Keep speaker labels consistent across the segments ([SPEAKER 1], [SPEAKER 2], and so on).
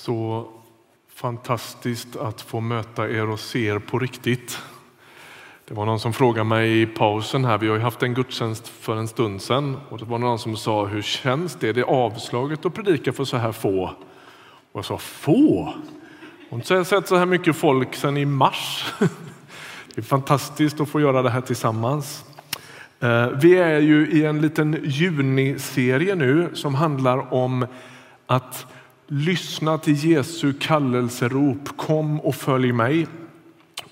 [SPEAKER 1] Så fantastiskt att få möta er och se er på riktigt. Det var någon som frågade mig i pausen här, vi har ju haft en gudstjänst för en stund sedan och det var någon som sa hur känns det? Det är avslaget att predika för så här få. Och jag sa få? Jag har sett så här mycket folk sedan i mars. Det är fantastiskt att få göra det här tillsammans. Eh, vi är ju i en liten juniserie nu som handlar om att lyssna till Jesu kallelserop. Kom och följ mig.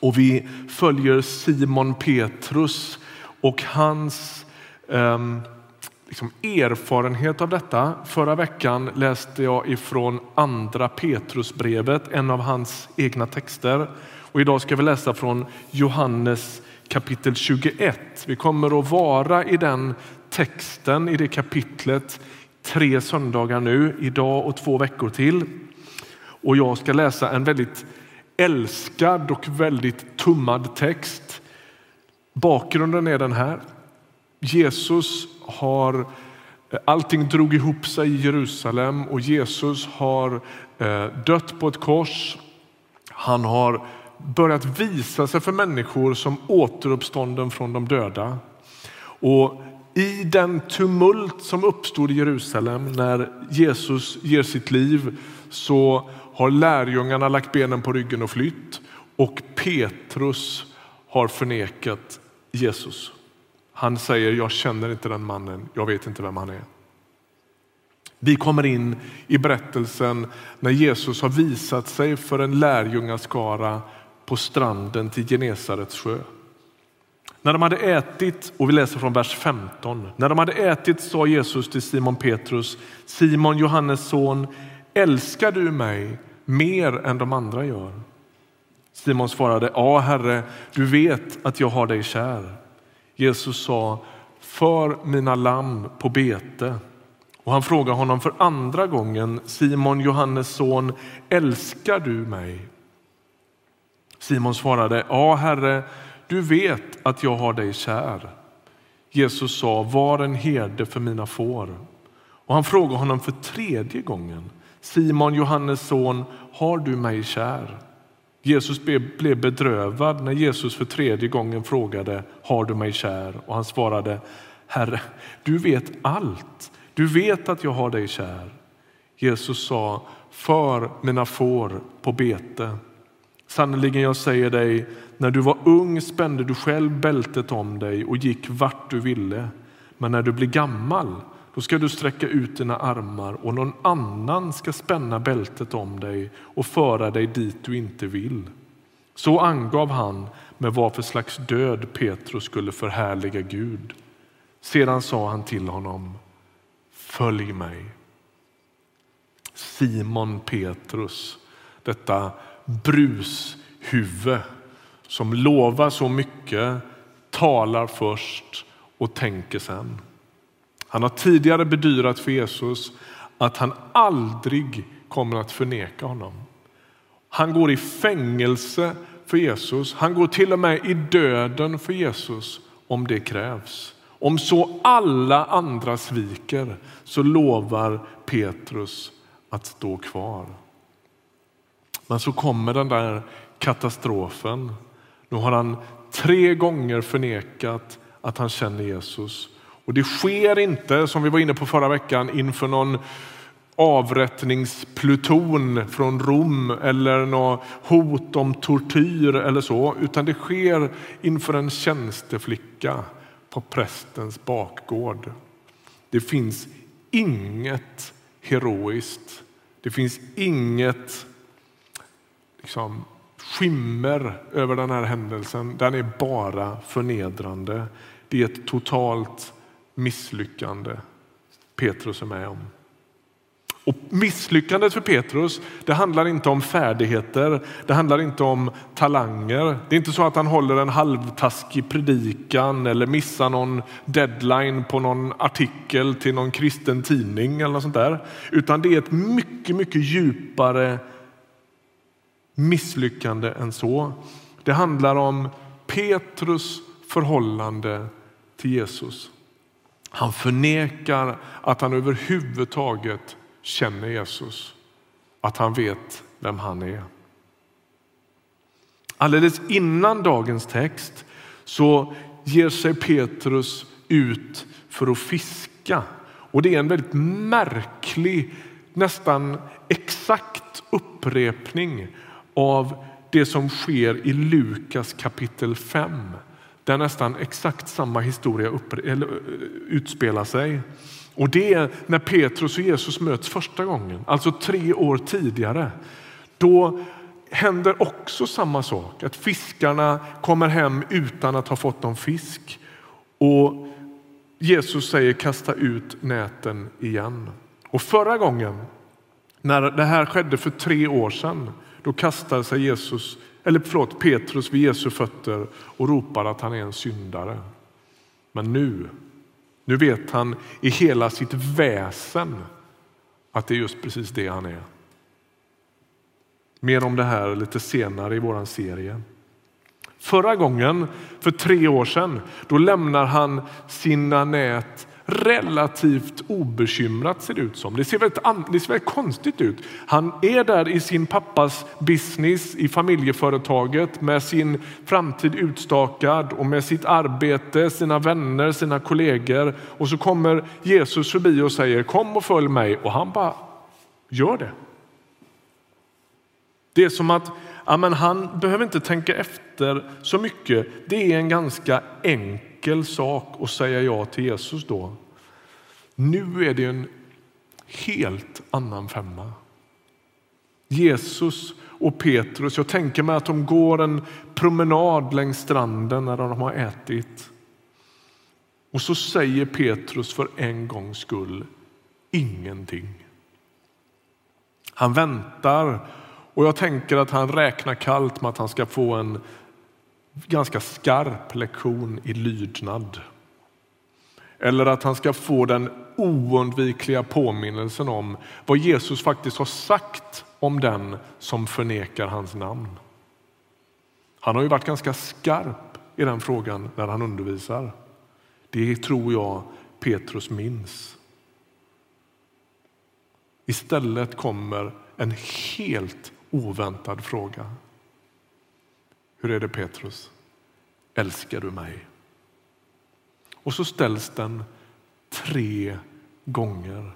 [SPEAKER 1] Och vi följer Simon Petrus och hans um, liksom erfarenhet av detta. Förra veckan läste jag ifrån andra Petrusbrevet, en av hans egna texter. Och idag ska vi läsa från Johannes kapitel 21. Vi kommer att vara i den texten, i det kapitlet, tre söndagar nu, idag och två veckor till. Och jag ska läsa en väldigt älskad och väldigt tummad text. Bakgrunden är den här. Jesus har eh, Allting drog ihop sig i Jerusalem och Jesus har eh, dött på ett kors. Han har börjat visa sig för människor som återuppstånden från de döda. Och i den tumult som uppstod i Jerusalem när Jesus ger sitt liv så har lärjungarna lagt benen på ryggen och flytt och Petrus har förnekat Jesus. Han säger jag känner inte den mannen, jag vet inte vem han är. Vi kommer in i berättelsen när Jesus har visat sig för en lärjungaskara på stranden till Genesarets sjö. När de hade ätit, och vi läser från vers 15. När de hade ätit sa Jesus till Simon Petrus, Simon Johannes son, älskar du mig mer än de andra gör? Simon svarade, ja Herre, du vet att jag har dig kär. Jesus sa, för mina lamm på bete. Och han frågade honom för andra gången, Simon Johannes son, älskar du mig? Simon svarade, ja Herre, du vet att jag har dig kär. Jesus sa, var en herde för mina får. Och han frågade honom för tredje gången, Simon, Johannes son, har du mig kär? Jesus blev bedrövad när Jesus för tredje gången frågade, har du mig kär? Och han svarade, Herre, du vet allt. Du vet att jag har dig kär. Jesus sa, för mina får på bete. Sannerligen, jag säger dig, när du var ung spände du själv bältet om dig och gick vart du ville. Men när du blir gammal, då ska du sträcka ut dina armar och någon annan ska spänna bältet om dig och föra dig dit du inte vill. Så angav han med vad för slags död Petrus skulle förhärliga Gud. Sedan sa han till honom, följ mig. Simon Petrus, detta brushuvud som lovar så mycket, talar först och tänker sen. Han har tidigare bedyrat för Jesus att han aldrig kommer att förneka honom. Han går i fängelse för Jesus. Han går till och med i döden för Jesus om det krävs. Om så alla andra sviker så lovar Petrus att stå kvar. Men så kommer den där katastrofen. Nu har han tre gånger förnekat att han känner Jesus. Och det sker inte, som vi var inne på förra veckan, inför någon avrättningspluton från Rom eller något hot om tortyr eller så, utan det sker inför en tjänsteflicka på prästens bakgård. Det finns inget heroiskt. Det finns inget liksom, skimmer över den här händelsen. Den är bara förnedrande. Det är ett totalt misslyckande Petrus är med om. Och misslyckandet för Petrus det handlar inte om färdigheter, det handlar inte om talanger. Det är inte så att han håller en halvtaskig predikan eller missar någon deadline på någon artikel till någon kristen tidning eller något sånt där. Utan det är ett mycket, mycket djupare misslyckande än så. Det handlar om Petrus förhållande till Jesus. Han förnekar att han överhuvudtaget känner Jesus. att han vet vem han är. Alldeles innan dagens text så ger sig Petrus ut för att fiska. Och det är en väldigt märklig, nästan exakt upprepning av det som sker i Lukas kapitel 5. Där nästan exakt samma historia eh, utspelar sig. Och det är när Petrus och Jesus möts första gången, alltså tre år tidigare. Då händer också samma sak, att fiskarna kommer hem utan att ha fått någon fisk. Och Jesus säger kasta ut näten igen. Och förra gången, när det här skedde för tre år sedan, då kastar sig Jesus, eller förlåt, Petrus vid Jesu fötter och ropar att han är en syndare. Men nu, nu vet han i hela sitt väsen att det är just precis det han är. Mer om det här lite senare i vår serie. Förra gången, för tre år sedan, då lämnar han sina nät relativt obekymrat ser det ut som. Det ser, väldigt, det ser väldigt konstigt ut. Han är där i sin pappas business, i familjeföretaget med sin framtid utstakad och med sitt arbete, sina vänner, sina kollegor. Och så kommer Jesus förbi och säger kom och följ mig och han bara gör det. Det är som att ja, men han behöver inte tänka efter så mycket. Det är en ganska enkel enkel sak att säga ja till Jesus då. Nu är det en helt annan femma. Jesus och Petrus, jag tänker mig att de går en promenad längs stranden när de har ätit. Och så säger Petrus för en gångs skull ingenting. Han väntar och jag tänker att han räknar kallt med att han ska få en ganska skarp lektion i lydnad. Eller att han ska få den oundvikliga påminnelsen om vad Jesus faktiskt har sagt om den som förnekar hans namn. Han har ju varit ganska skarp i den frågan när han undervisar. Det tror jag Petrus minns. Istället kommer en helt oväntad fråga. Hur är det Petrus? Älskar du mig? Och så ställs den tre gånger.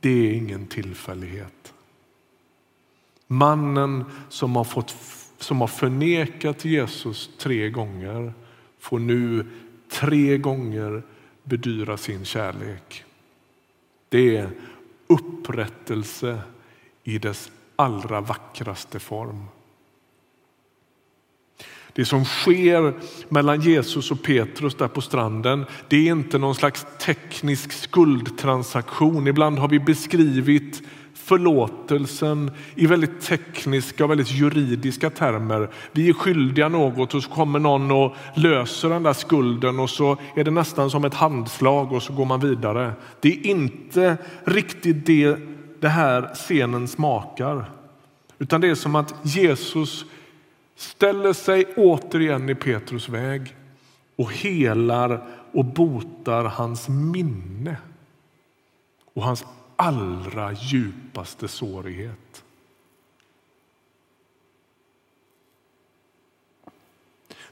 [SPEAKER 1] Det är ingen tillfällighet. Mannen som har, fått, som har förnekat Jesus tre gånger får nu tre gånger bedyra sin kärlek. Det är upprättelse i dess allra vackraste form. Det som sker mellan Jesus och Petrus där på stranden, det är inte någon slags teknisk skuldtransaktion. Ibland har vi beskrivit förlåtelsen i väldigt tekniska och väldigt juridiska termer. Vi är skyldiga något och så kommer någon och löser den där skulden och så är det nästan som ett handslag och så går man vidare. Det är inte riktigt det det här scenen smakar. Utan det är som att Jesus ställer sig återigen i Petrus väg och helar och botar hans minne och hans allra djupaste sårighet.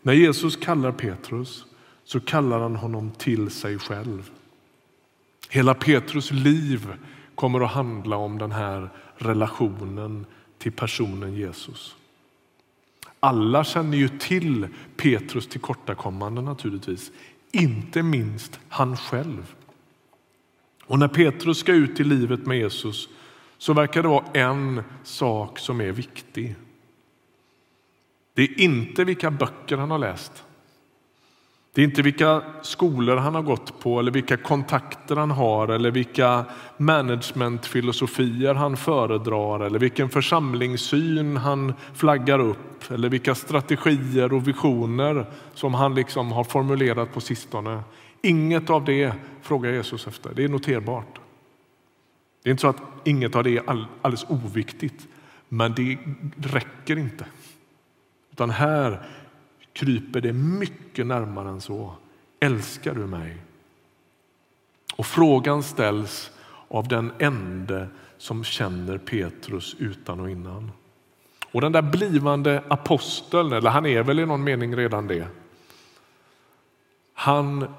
[SPEAKER 1] När Jesus kallar Petrus så kallar han honom till sig själv. Hela Petrus liv kommer att handla om den här relationen till personen Jesus. Alla känner ju till Petrus tillkortakommande naturligtvis, inte minst han själv. Och när Petrus ska ut i livet med Jesus så verkar det vara en sak som är viktig. Det är inte vilka böcker han har läst. Det är inte vilka skolor han har gått på eller vilka kontakter han har eller vilka managementfilosofier han föredrar eller vilken församlingssyn han flaggar upp eller vilka strategier och visioner som han liksom har formulerat på sistone. Inget av det frågar Jesus efter. Det är noterbart. Det är inte så att inget av det är alldeles oviktigt, men det räcker inte. Utan här kryper det mycket närmare än så. Älskar du mig? Och frågan ställs av den ende som känner Petrus utan och innan. Och den där blivande aposteln, eller han är väl i någon mening redan det. Han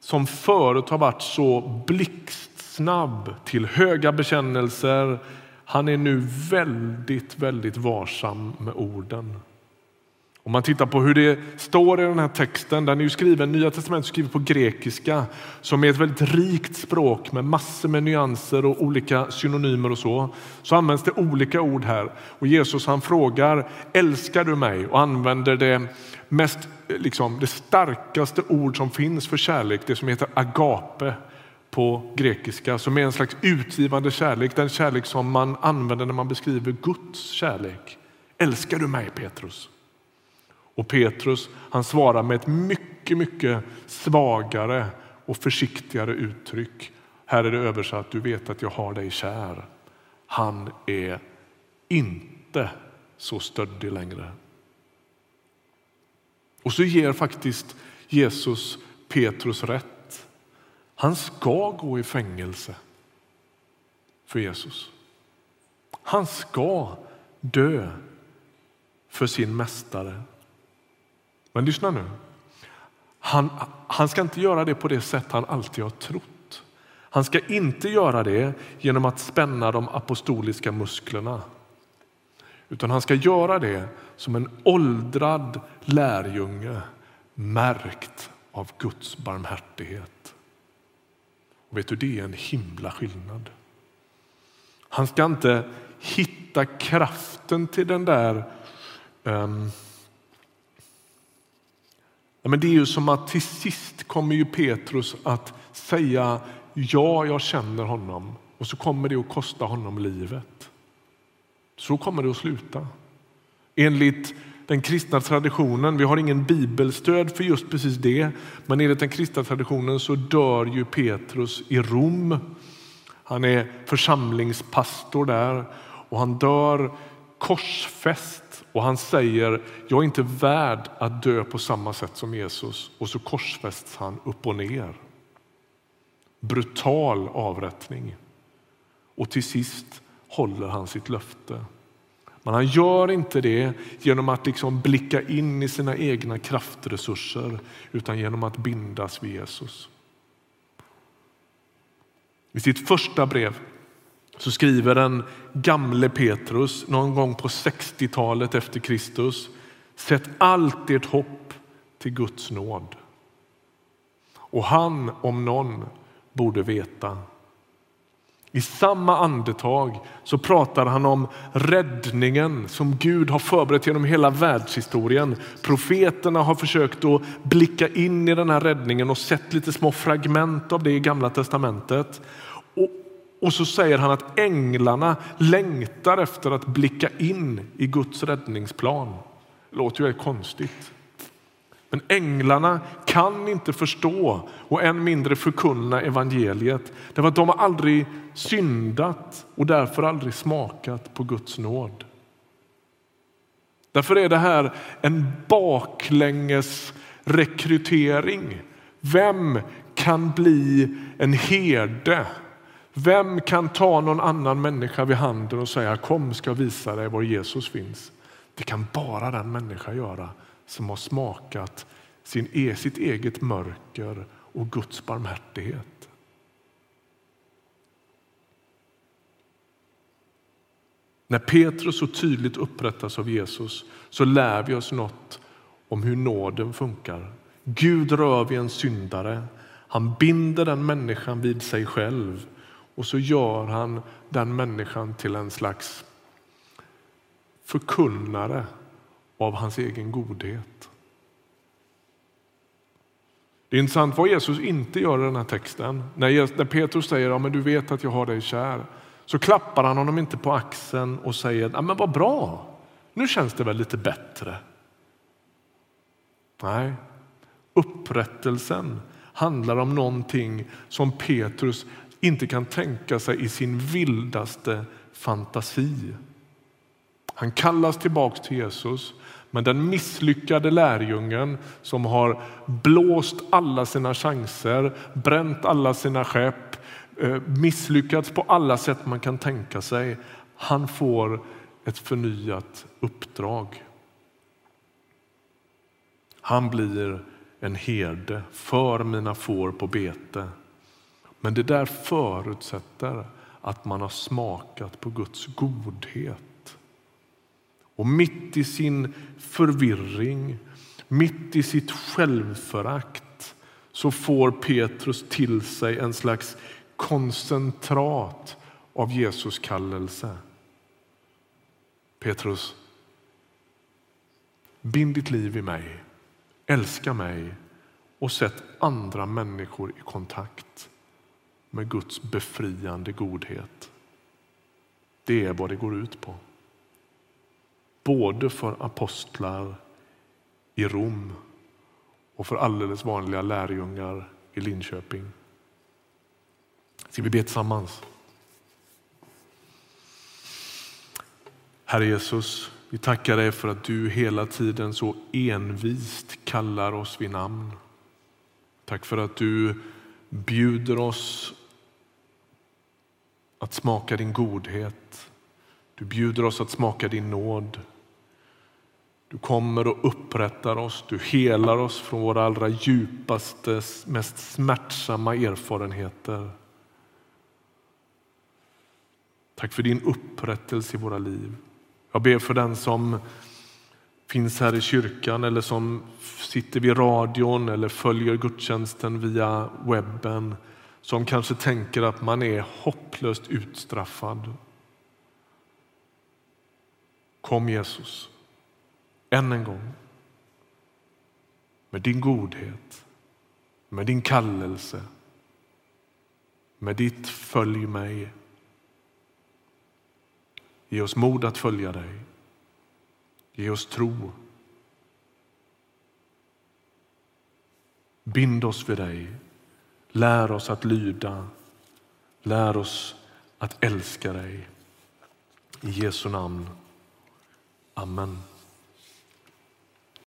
[SPEAKER 1] som förut har varit så blixtsnabb till höga bekännelser, han är nu väldigt, väldigt varsam med orden. Om man tittar på hur det står i den här texten, den är ju skriven, Nya testamentet är skrivet på grekiska som är ett väldigt rikt språk med massor med nyanser och olika synonymer och så. Så används det olika ord här och Jesus han frågar älskar du mig och använder det mest, liksom, det starkaste ord som finns för kärlek, det som heter agape på grekiska som är en slags utgivande kärlek, den kärlek som man använder när man beskriver Guds kärlek. Älskar du mig Petrus? Och Petrus han svarar med ett mycket, mycket svagare och försiktigare uttryck. Här är det översatt, du vet att jag har dig kär. Han är inte så stöddig längre. Och så ger faktiskt Jesus Petrus rätt. Han ska gå i fängelse för Jesus. Han ska dö för sin mästare. Men lyssna nu. Han, han ska inte göra det på det sätt han alltid har trott. Han ska inte göra det genom att spänna de apostoliska musklerna. Utan han ska göra det som en åldrad lärjunge märkt av Guds barmhärtighet. Och vet du, det är en himla skillnad. Han ska inte hitta kraften till den där um, men det är ju som att till sist kommer ju Petrus att säga ja, jag känner honom och så kommer det att kosta honom livet. Så kommer det att sluta. Enligt den kristna traditionen, vi har ingen bibelstöd för just precis det, men enligt den kristna traditionen så dör ju Petrus i Rom. Han är församlingspastor där och han dör korsfäst och han säger, jag är inte värd att dö på samma sätt som Jesus. Och så korsfästs han upp och ner. Brutal avrättning. Och till sist håller han sitt löfte. Men han gör inte det genom att liksom blicka in i sina egna kraftresurser utan genom att bindas vid Jesus. I sitt första brev så skriver den gamle Petrus någon gång på 60-talet efter Kristus. Sätt allt ert hopp till Guds nåd. Och han om någon borde veta. I samma andetag så pratar han om räddningen som Gud har förberett genom hela världshistorien. Profeterna har försökt att blicka in i den här räddningen och sett lite små fragment av det i Gamla testamentet. Och så säger han att änglarna längtar efter att blicka in i Guds räddningsplan. Det låter ju konstigt. Men änglarna kan inte förstå och än mindre förkunna evangeliet därför att de har aldrig syndat och därför aldrig smakat på Guds nåd. Därför är det här en baklänges rekrytering. Vem kan bli en herde vem kan ta någon annan människa vid handen och säga kom ska visa dig var Jesus finns? Det kan bara den människa göra som har smakat sin, e, sitt eget mörker och Guds barmhärtighet. När Petrus så tydligt upprättas av Jesus så lär vi oss något om hur nåden funkar. Gud rör vid en syndare. Han binder den människan vid sig själv och så gör han den människan till en slags förkunnare av hans egen godhet. Det är intressant vad Jesus inte gör i den här texten. När Petrus säger ja, men du vet att jag har dig kär så klappar han honom inte på axeln och säger ja, men vad bra, nu känns det väl lite bättre. Nej, upprättelsen handlar om någonting som Petrus inte kan tänka sig i sin vildaste fantasi. Han kallas tillbaks till Jesus, men den misslyckade lärjungen som har blåst alla sina chanser, bränt alla sina skepp, eh, misslyckats på alla sätt man kan tänka sig. Han får ett förnyat uppdrag. Han blir en herde för mina får på bete. Men det där förutsätter att man har smakat på Guds godhet. Och mitt i sin förvirring, mitt i sitt självförakt så får Petrus till sig en slags koncentrat av Jesus kallelse. Petrus, bind ditt liv i mig, älska mig och sätt andra människor i kontakt med Guds befriande godhet. Det är vad det går ut på. Både för apostlar i Rom och för alldeles vanliga lärjungar i Linköping. Ska vi be tillsammans? Herre Jesus, vi tackar dig för att du hela tiden så envist kallar oss vid namn. Tack för att du bjuder oss att smaka din godhet. Du bjuder oss att smaka din nåd. Du kommer och upprättar oss, du helar oss från våra allra djupaste, mest smärtsamma erfarenheter. Tack för din upprättelse i våra liv. Jag ber för den som finns här i kyrkan eller som sitter vid radion eller följer gudstjänsten via webben som kanske tänker att man är hopplöst utstraffad. Kom Jesus, än en gång med din godhet, med din kallelse, med ditt följ mig. Ge oss mod att följa dig. Ge oss tro. Bind oss vid dig. Lär oss att lyda. Lär oss att älska dig. I Jesu namn. Amen.